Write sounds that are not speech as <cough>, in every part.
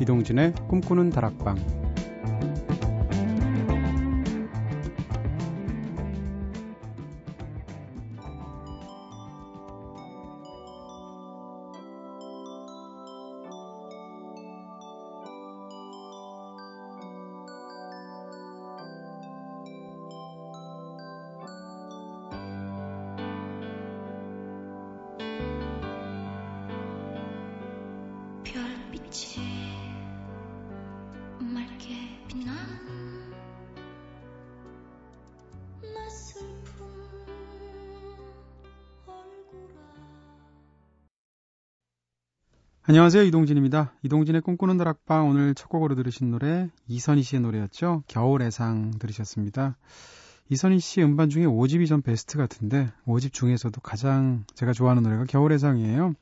이동진의 꿈꾸는 다락방 안녕하세요. 이동진입니다. 이동진의 꿈꾸는 다락방 오늘 첫 곡으로 들으신 노래 이선희 씨의 노래였죠. 겨울의 상 들으셨습니다. 이선희 씨 음반 중에 5집이 전 베스트 같은데 5집 중에서도 가장 제가 좋아하는 노래가 겨울의 상이에요.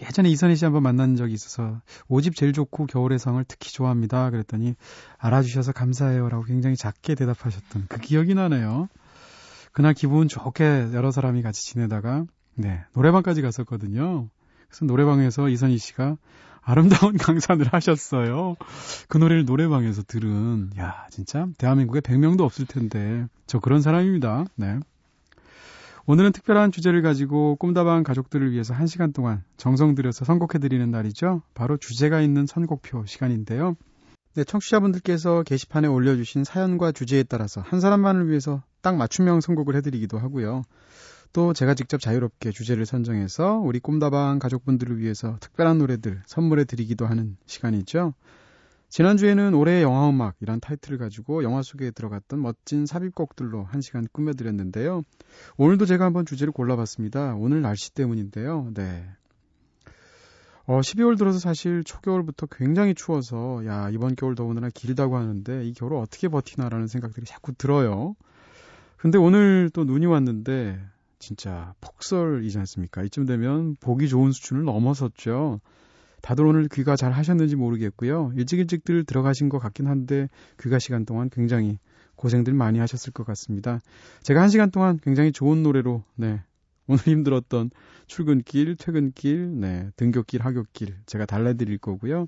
예전에 이선희 씨 한번 만난 적이 있어서 5집 제일 좋고 겨울의 상을 특히 좋아합니다. 그랬더니 알아주셔서 감사해요라고 굉장히 작게 대답하셨던 그 기억이 나네요. 그날 기분 좋게 여러 사람이 같이 지내다가 네 노래방까지 갔었거든요. 그래서 노래방에서 이선희 씨가 아름다운 <laughs> 강산을 하셨어요. 그 노래를 노래방에서 들은, 야, 진짜, 대한민국에 100명도 없을 텐데, 저 그런 사람입니다. 네. 오늘은 특별한 주제를 가지고 꿈다방 가족들을 위해서 1시간 동안 정성 들여서 선곡해드리는 날이죠. 바로 주제가 있는 선곡표 시간인데요. 네, 청취자분들께서 게시판에 올려주신 사연과 주제에 따라서 한 사람만을 위해서 딱 맞춤형 선곡을 해드리기도 하고요. 또 제가 직접 자유롭게 주제를 선정해서 우리 꿈다방 가족분들을 위해서 특별한 노래들 선물해 드리기도 하는 시간이죠. 지난주에는 올해의 영화음악이란 타이틀을 가지고 영화 속에 들어갔던 멋진 삽입곡들로 한 시간 꾸며드렸는데요. 오늘도 제가 한번 주제를 골라봤습니다. 오늘 날씨 때문인데요. 네. 어, 12월 들어서 사실 초겨울부터 굉장히 추워서, 야, 이번 겨울 더우느라 길다고 하는데, 이 겨울을 어떻게 버티나라는 생각들이 자꾸 들어요. 근데 오늘 또 눈이 왔는데, 진짜 폭설이지 않습니까? 이쯤 되면 보기 좋은 수준을 넘어섰죠. 다들 오늘 귀가 잘 하셨는지 모르겠고요. 일찍 일찍들 들어가신 것 같긴 한데 귀가 시간 동안 굉장히 고생들 많이 하셨을 것 같습니다. 제가 한 시간 동안 굉장히 좋은 노래로 네 오늘 힘들었던 출근길, 퇴근길, 네 등교길, 하교길 제가 달래드릴 거고요.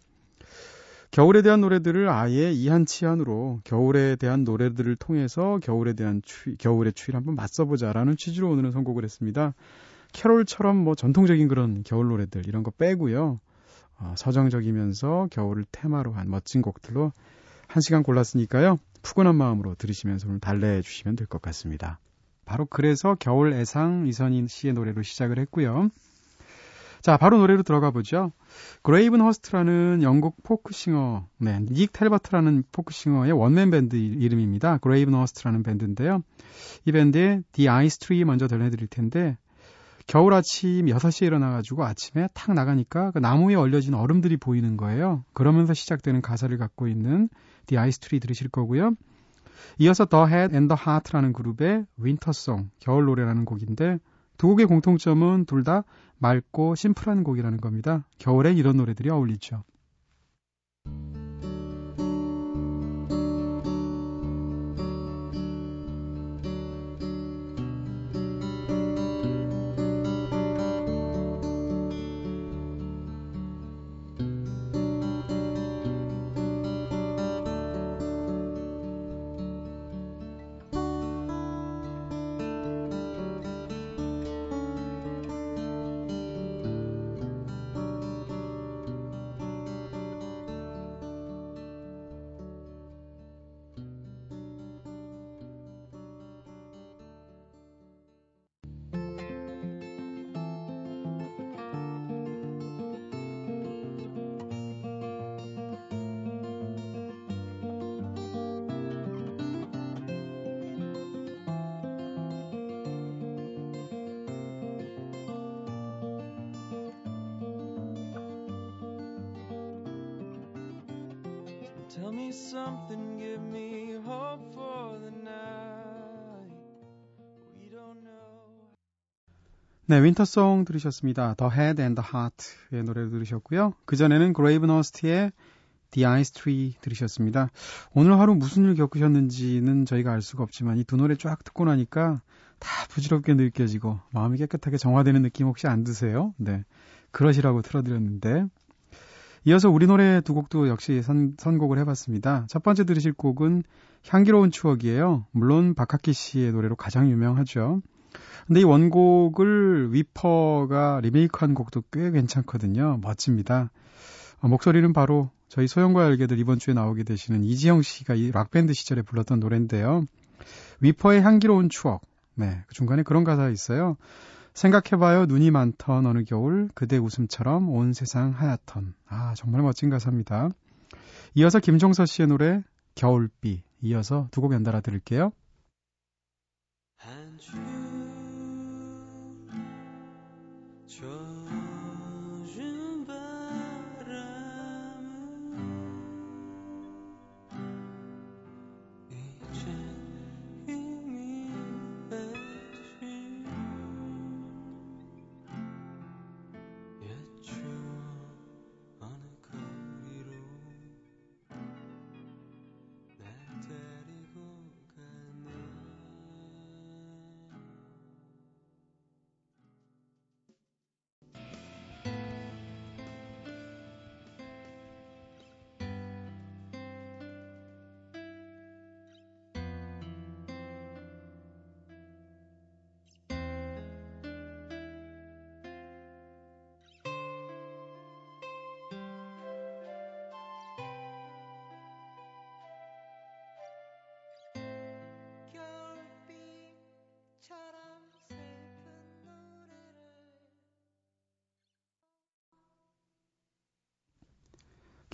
겨울에 대한 노래들을 아예 이한치한으로 겨울에 대한 노래들을 통해서 겨울에 대한 추위, 겨울의 추위를 한번 맞서보자라는 취지로 오늘은 선곡을 했습니다. 캐롤처럼 뭐 전통적인 그런 겨울 노래들 이런 거 빼고요. 어, 서정적이면서 겨울을 테마로 한 멋진 곡들로 한 시간 골랐으니까요. 푸근한 마음으로 들으시면서 오늘 달래주시면 될 것 같습니다. 바로 그래서 겨울 애상 이선희 씨의 노래로 시작을 했고요. 자, 바로 노래로 들어가 보죠. Gravenhurst라는 영국 folk singer, 네, Nick Talbot이라는 folk singer의 one-man 밴드 이름입니다. Gravenhurst라는 밴드인데요. 이 밴드의 The Ice Tree 먼저 들려드릴 텐데, 겨울 아침 6시에 일어나가지고 아침에 탁 나가니까 그 나무에 얼려진 얼음들이 보이는 거예요. 그러면서 시작되는 가사를 갖고 있는 The Ice Tree 들으실 거고요. 이어서 The Head and the Heart라는 그룹의 Wintersong, 겨울 노래라는 곡인데, 두 곡의 공통점은 둘 다 맑고 심플한 곡이라는 겁니다. 겨울엔 이런 노래들이 어울리죠. Tell me something, give me hope for the night. We don't know. 네, 윈터송 들으셨습니다. The Head and the Heart의 노래를 들으셨고요. 그전에는 그레이브너스트의 The Ice Tree 들으셨습니다. 오늘 하루 무슨 일 겪으셨는지는 저희가 알 수가 없지만 이 두 노래 쫙 듣고 나니까 다 부질없게 느껴지고 마음이 깨끗하게 정화되는 느낌 혹시 안 드세요? 네. 그러시라고 틀어드렸는데 이어서 우리 노래 두 곡도 역시 선, 선곡을 해봤습니다. 첫 번째 들으실 곡은 향기로운 추억이에요. 물론 박학기 씨의 노래로 가장 유명하죠. 근데 이 원곡을 위퍼가 리메이크한 곡도 꽤 괜찮거든요. 멋집니다. 어, 목소리는 바로 저희 소영과 열개들 이번 주에 나오게 되시는 이지영 씨가 이 락밴드 시절에 불렀던 노래인데요. 위퍼의 향기로운 추억. 네, 그 중간에 그런 가사가 있어요. 생각해봐요 눈이 많던 어느 겨울 그대 웃음처럼 온 세상 하얗던 아 정말 멋진 가사입니다. 이어서 김종서 씨의 노래 겨울비 이어서 두 곡 연달아 들을게요.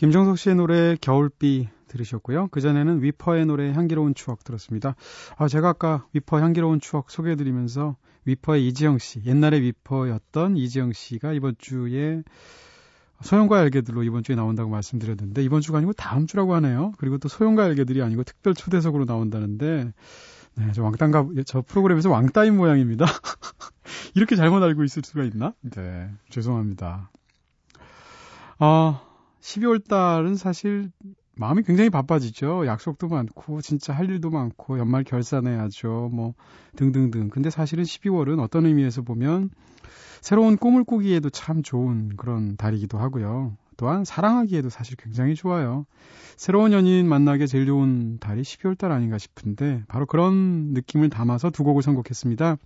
김정석 씨의 노래 겨울비 들으셨고요. 그전에는 위퍼의 노래 향기로운 추억 들었습니다. 아, 제가 아까 위퍼 향기로운 추억 소개해드리면서 위퍼의 이지영 씨, 옛날에 위퍼였던 이지영 씨가 이번 주에 소영과 알게들로 이번 주에 나온다고 말씀드렸는데 이번 주가 아니고 다음 주라고 하네요. 그리고 또 소영과 알게들이 아니고 특별 초대석으로 나온다는데 네, 저 왕따인가 저 프로그램에서 왕따인 모양입니다. <laughs> 이렇게 잘못 알고 있을 수가 있나? 네, 죄송합니다. 아, 12월 달은 사실 마음이 굉장히 바빠지죠. 약속도 많고 진짜 할 일도 많고 연말 결산해야죠. 뭐 등등등. 근데 사실은 12월은 어떤 의미에서 보면 새로운 꿈을 꾸기에도 참 좋은 그런 달이기도 하고요. 또한 사랑하기에도 사실 굉장히 좋아요. 새로운 연인 만나기 제일 좋은 달이 12월 달 아닌가 싶은데 바로 그런 느낌을 담아서 두 곡을 선곡했습니다.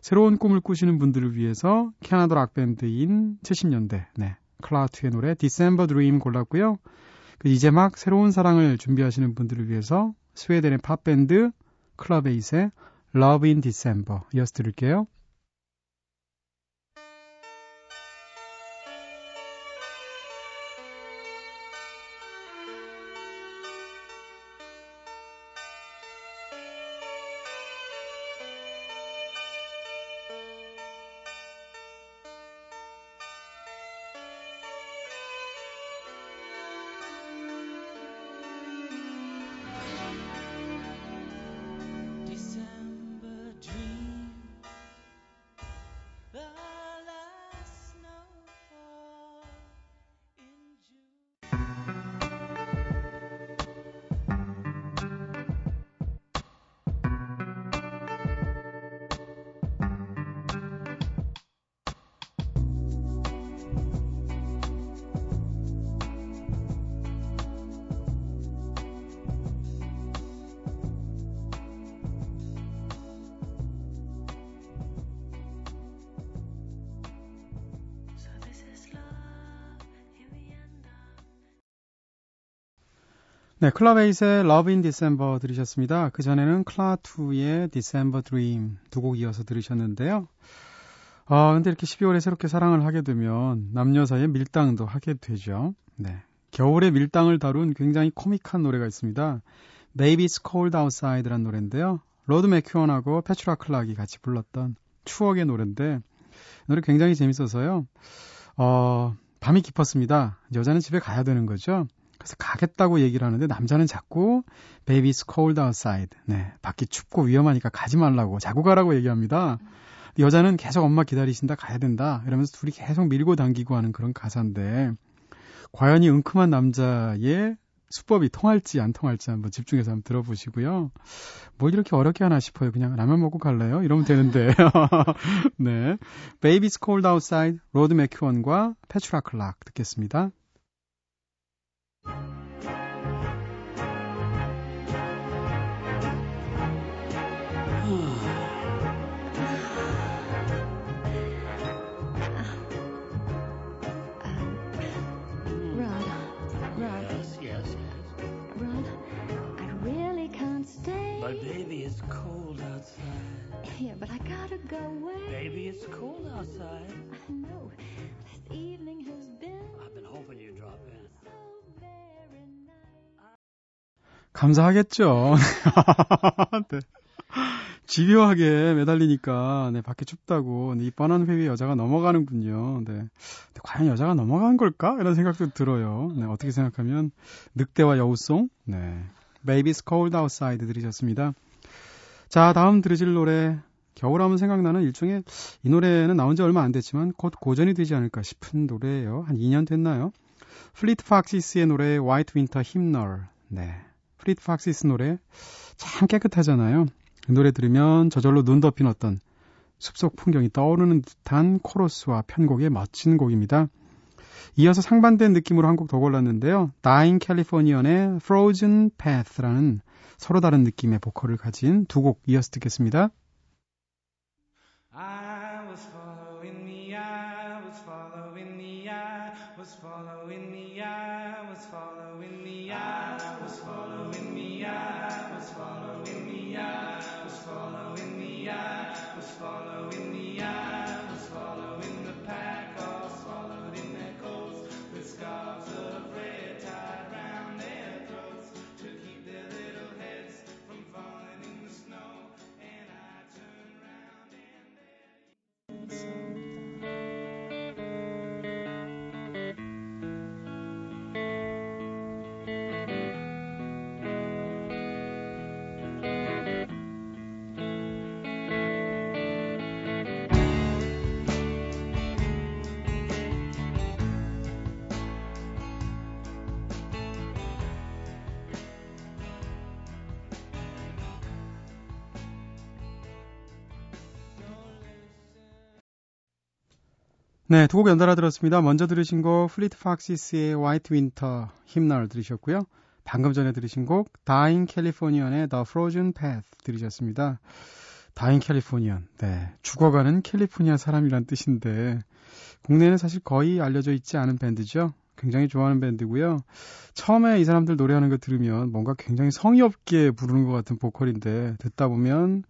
새로운 꿈을 꾸시는 분들을 위해서 캐나다 락밴드인 70년대 네. 클라우트의 노래 December Dream 골랐고요. 그 이제 막 새로운 사랑을 준비하시는 분들을 위해서 스웨덴의 팝밴드 클럽에이스의 Love in December 이어서 들을게요. 네, 클럽에이스의 Love in December 들으셨습니다. 그 전에는 클라2의 December Dream 두 곡 이어서 들으셨는데요. 아, 근데 이렇게 12월에 새롭게 사랑을 하게 되면 남녀 사이에 밀당도 하게 되죠. 네. 겨울의 밀당을 다룬 굉장히 코믹한 노래가 있습니다. Baby It's Cold Outside라는 노래인데요. Rod McKuen하고 Petula Clark이 같이 불렀던 추억의 노래인데 노래 굉장히 재밌어서요. 어, 밤이 깊었습니다. 여자는 집에 가야 되는 거죠. 그래서 가겠다고 얘기를 하는데 남자는 자꾸 baby it's cold outside. 네. 밖이 춥고 위험하니까 가지 말라고 자고 가라고 얘기합니다. 여자는 계속 엄마 기다리신다 가야 된다 이러면서 둘이 계속 밀고 당기고 하는 그런 가사인데 과연 이 응큼한 남자의 수법이 통할지 안 통할지 한번 집중해서 한번 들어보시고요. 뭐 이렇게 어렵게 하나 싶어요. 그냥 라면 먹고 갈래요? 이러면 되는데. <laughs> 네. Baby's Cold Outside, 로드 맥큐언과 페츄라 클락 듣겠습니다. Baby, it's cold outside. Yeah, but I gotta go away. Baby, it's cold outside. I know. This evening has been I've been hoping you'd drop in. 감사하겠죠. 네. 집요하게 매달리니까 네, 밖에 춥다고 네, 이 뻔한 회위에 여자가 넘어가는군요. 네. 근데 과연 여자가 넘어간 걸까? 이런 생각도 들어요. 네, 어떻게 생각하면 늑대와 여우송, 네. Baby It's Cold Outside 들으셨습니다. 자, 다음 들으실 노래 겨울하면 생각나는 일종의 이 노래는 나온 지 얼마 안 됐지만 곧 고전이 되지 않을까 싶은 노래예요. 한 2년 됐나요? Fleet Foxes의 노래 White Winter Hymnal. 네. Fleet Foxes 노래 참 깨끗하잖아요. 이 노래 들으면 저절로 눈 덮인 어떤 숲속 풍경이 떠오르는 듯한 코러스와 편곡의 멋진 곡입니다. 이어서 상반된 느낌으로 한 곡 더 골랐는데요. Dying Californian의 Frozen Path라는 서로 다른 느낌의 보컬을 가진 두 곡 이어서 듣겠습니다. 네, 두 곡 연달아 들었습니다. 먼저 들으신 곡 Fleet Foxes의 White Winter Hymnal 들으셨고요. 방금 전에 들으신 곡 Dying Californian의 The Frozen Path 들으셨습니다. Dying Californian, 네, 죽어가는 캘리포니아 사람이란 뜻인데 국내에는 사실 거의 알려져 있지 않은 밴드죠. 굉장히 좋아하는 밴드고요. 처음에 이 사람들 노래하는 거 들으면 뭔가 굉장히 성의 없게 부르는 것 같은 보컬인데 듣다 보면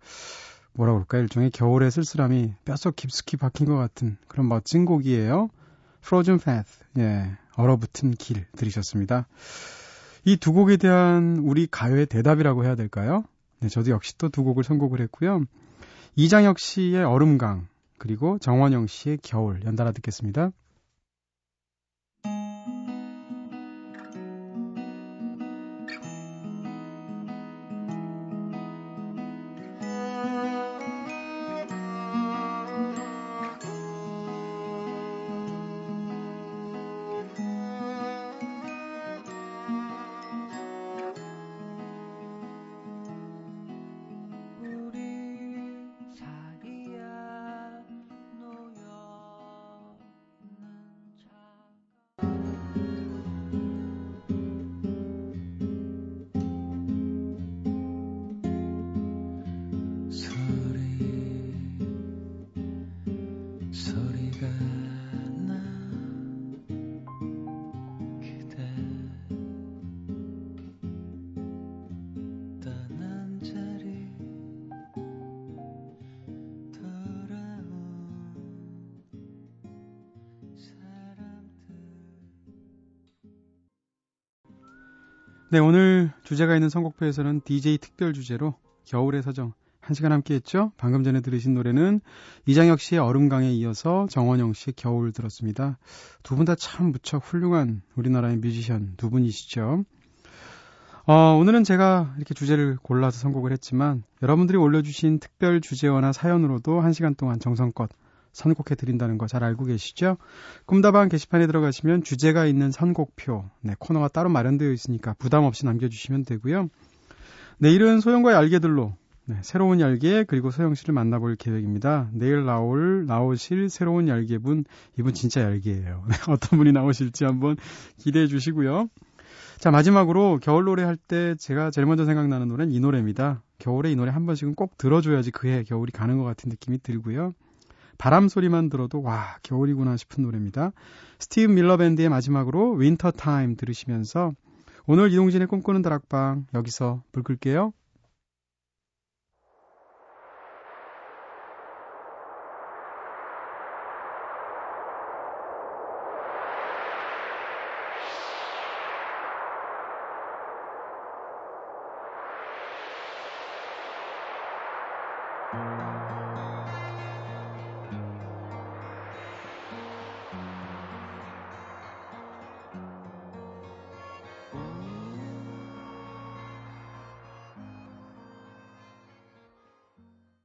뭐라 그럴까 일종의 겨울의 쓸쓸함이 뼛속 깊숙이 박힌 것 같은 그런 멋진 곡이에요. Frozen Path, 예, 얼어붙은 길 들으셨습니다. 이 두 곡에 대한 우리 가요의 대답이라고 해야 될까요? 네, 저도 역시 또 두 곡을 선곡을 했고요. 이장혁 씨의 얼음강 그리고 정원영 씨의 겨울 연달아 듣겠습니다. 네, 오늘 주제가 있는 선곡표에서는 DJ 특별 주제로 겨울의 서정 한 시간 함께 했죠. 방금 전에 들으신 노래는 이장혁 씨의 얼음강에 이어서 정원영 씨의 겨울 들었습니다. 두 분 다 참 무척 훌륭한 우리나라의 뮤지션 두 분이시죠. 어, 오늘은 제가 이렇게 주제를 골라서 선곡을 했지만 여러분들이 올려주신 특별 주제어나 사연으로도 한 시간 동안 정성껏 선곡해 드린다는 거 잘 알고 계시죠? 꿈다방 게시판에 들어가시면 주제가 있는 선곡표 네, 코너가 따로 마련되어 있으니까 부담 없이 남겨주시면 되고요. 내일은 소영과의 알게들로 네, 새로운 열개 그리고 소영 씨를 만나볼 계획입니다. 내일 나올 나오실 새로운 열개분 이분 진짜 열개예요. <laughs> 네, 어떤 분이 나오실지 한번 기대해 주시고요. 자 마지막으로 겨울 노래 할 때 제가 제일 먼저 생각나는 노래는 이 노래입니다. 겨울에 이 노래 한 번씩은 꼭 들어줘야지 그해 겨울이 가는 것 같은 느낌이 들고요. 바람 소리만 들어도 와 겨울이구나 싶은 노래입니다. Steve Miller Band의 마지막으로 Winter Time 들으시면서 오늘 이동진의 꿈꾸는 다락방 여기서 불 끌게요.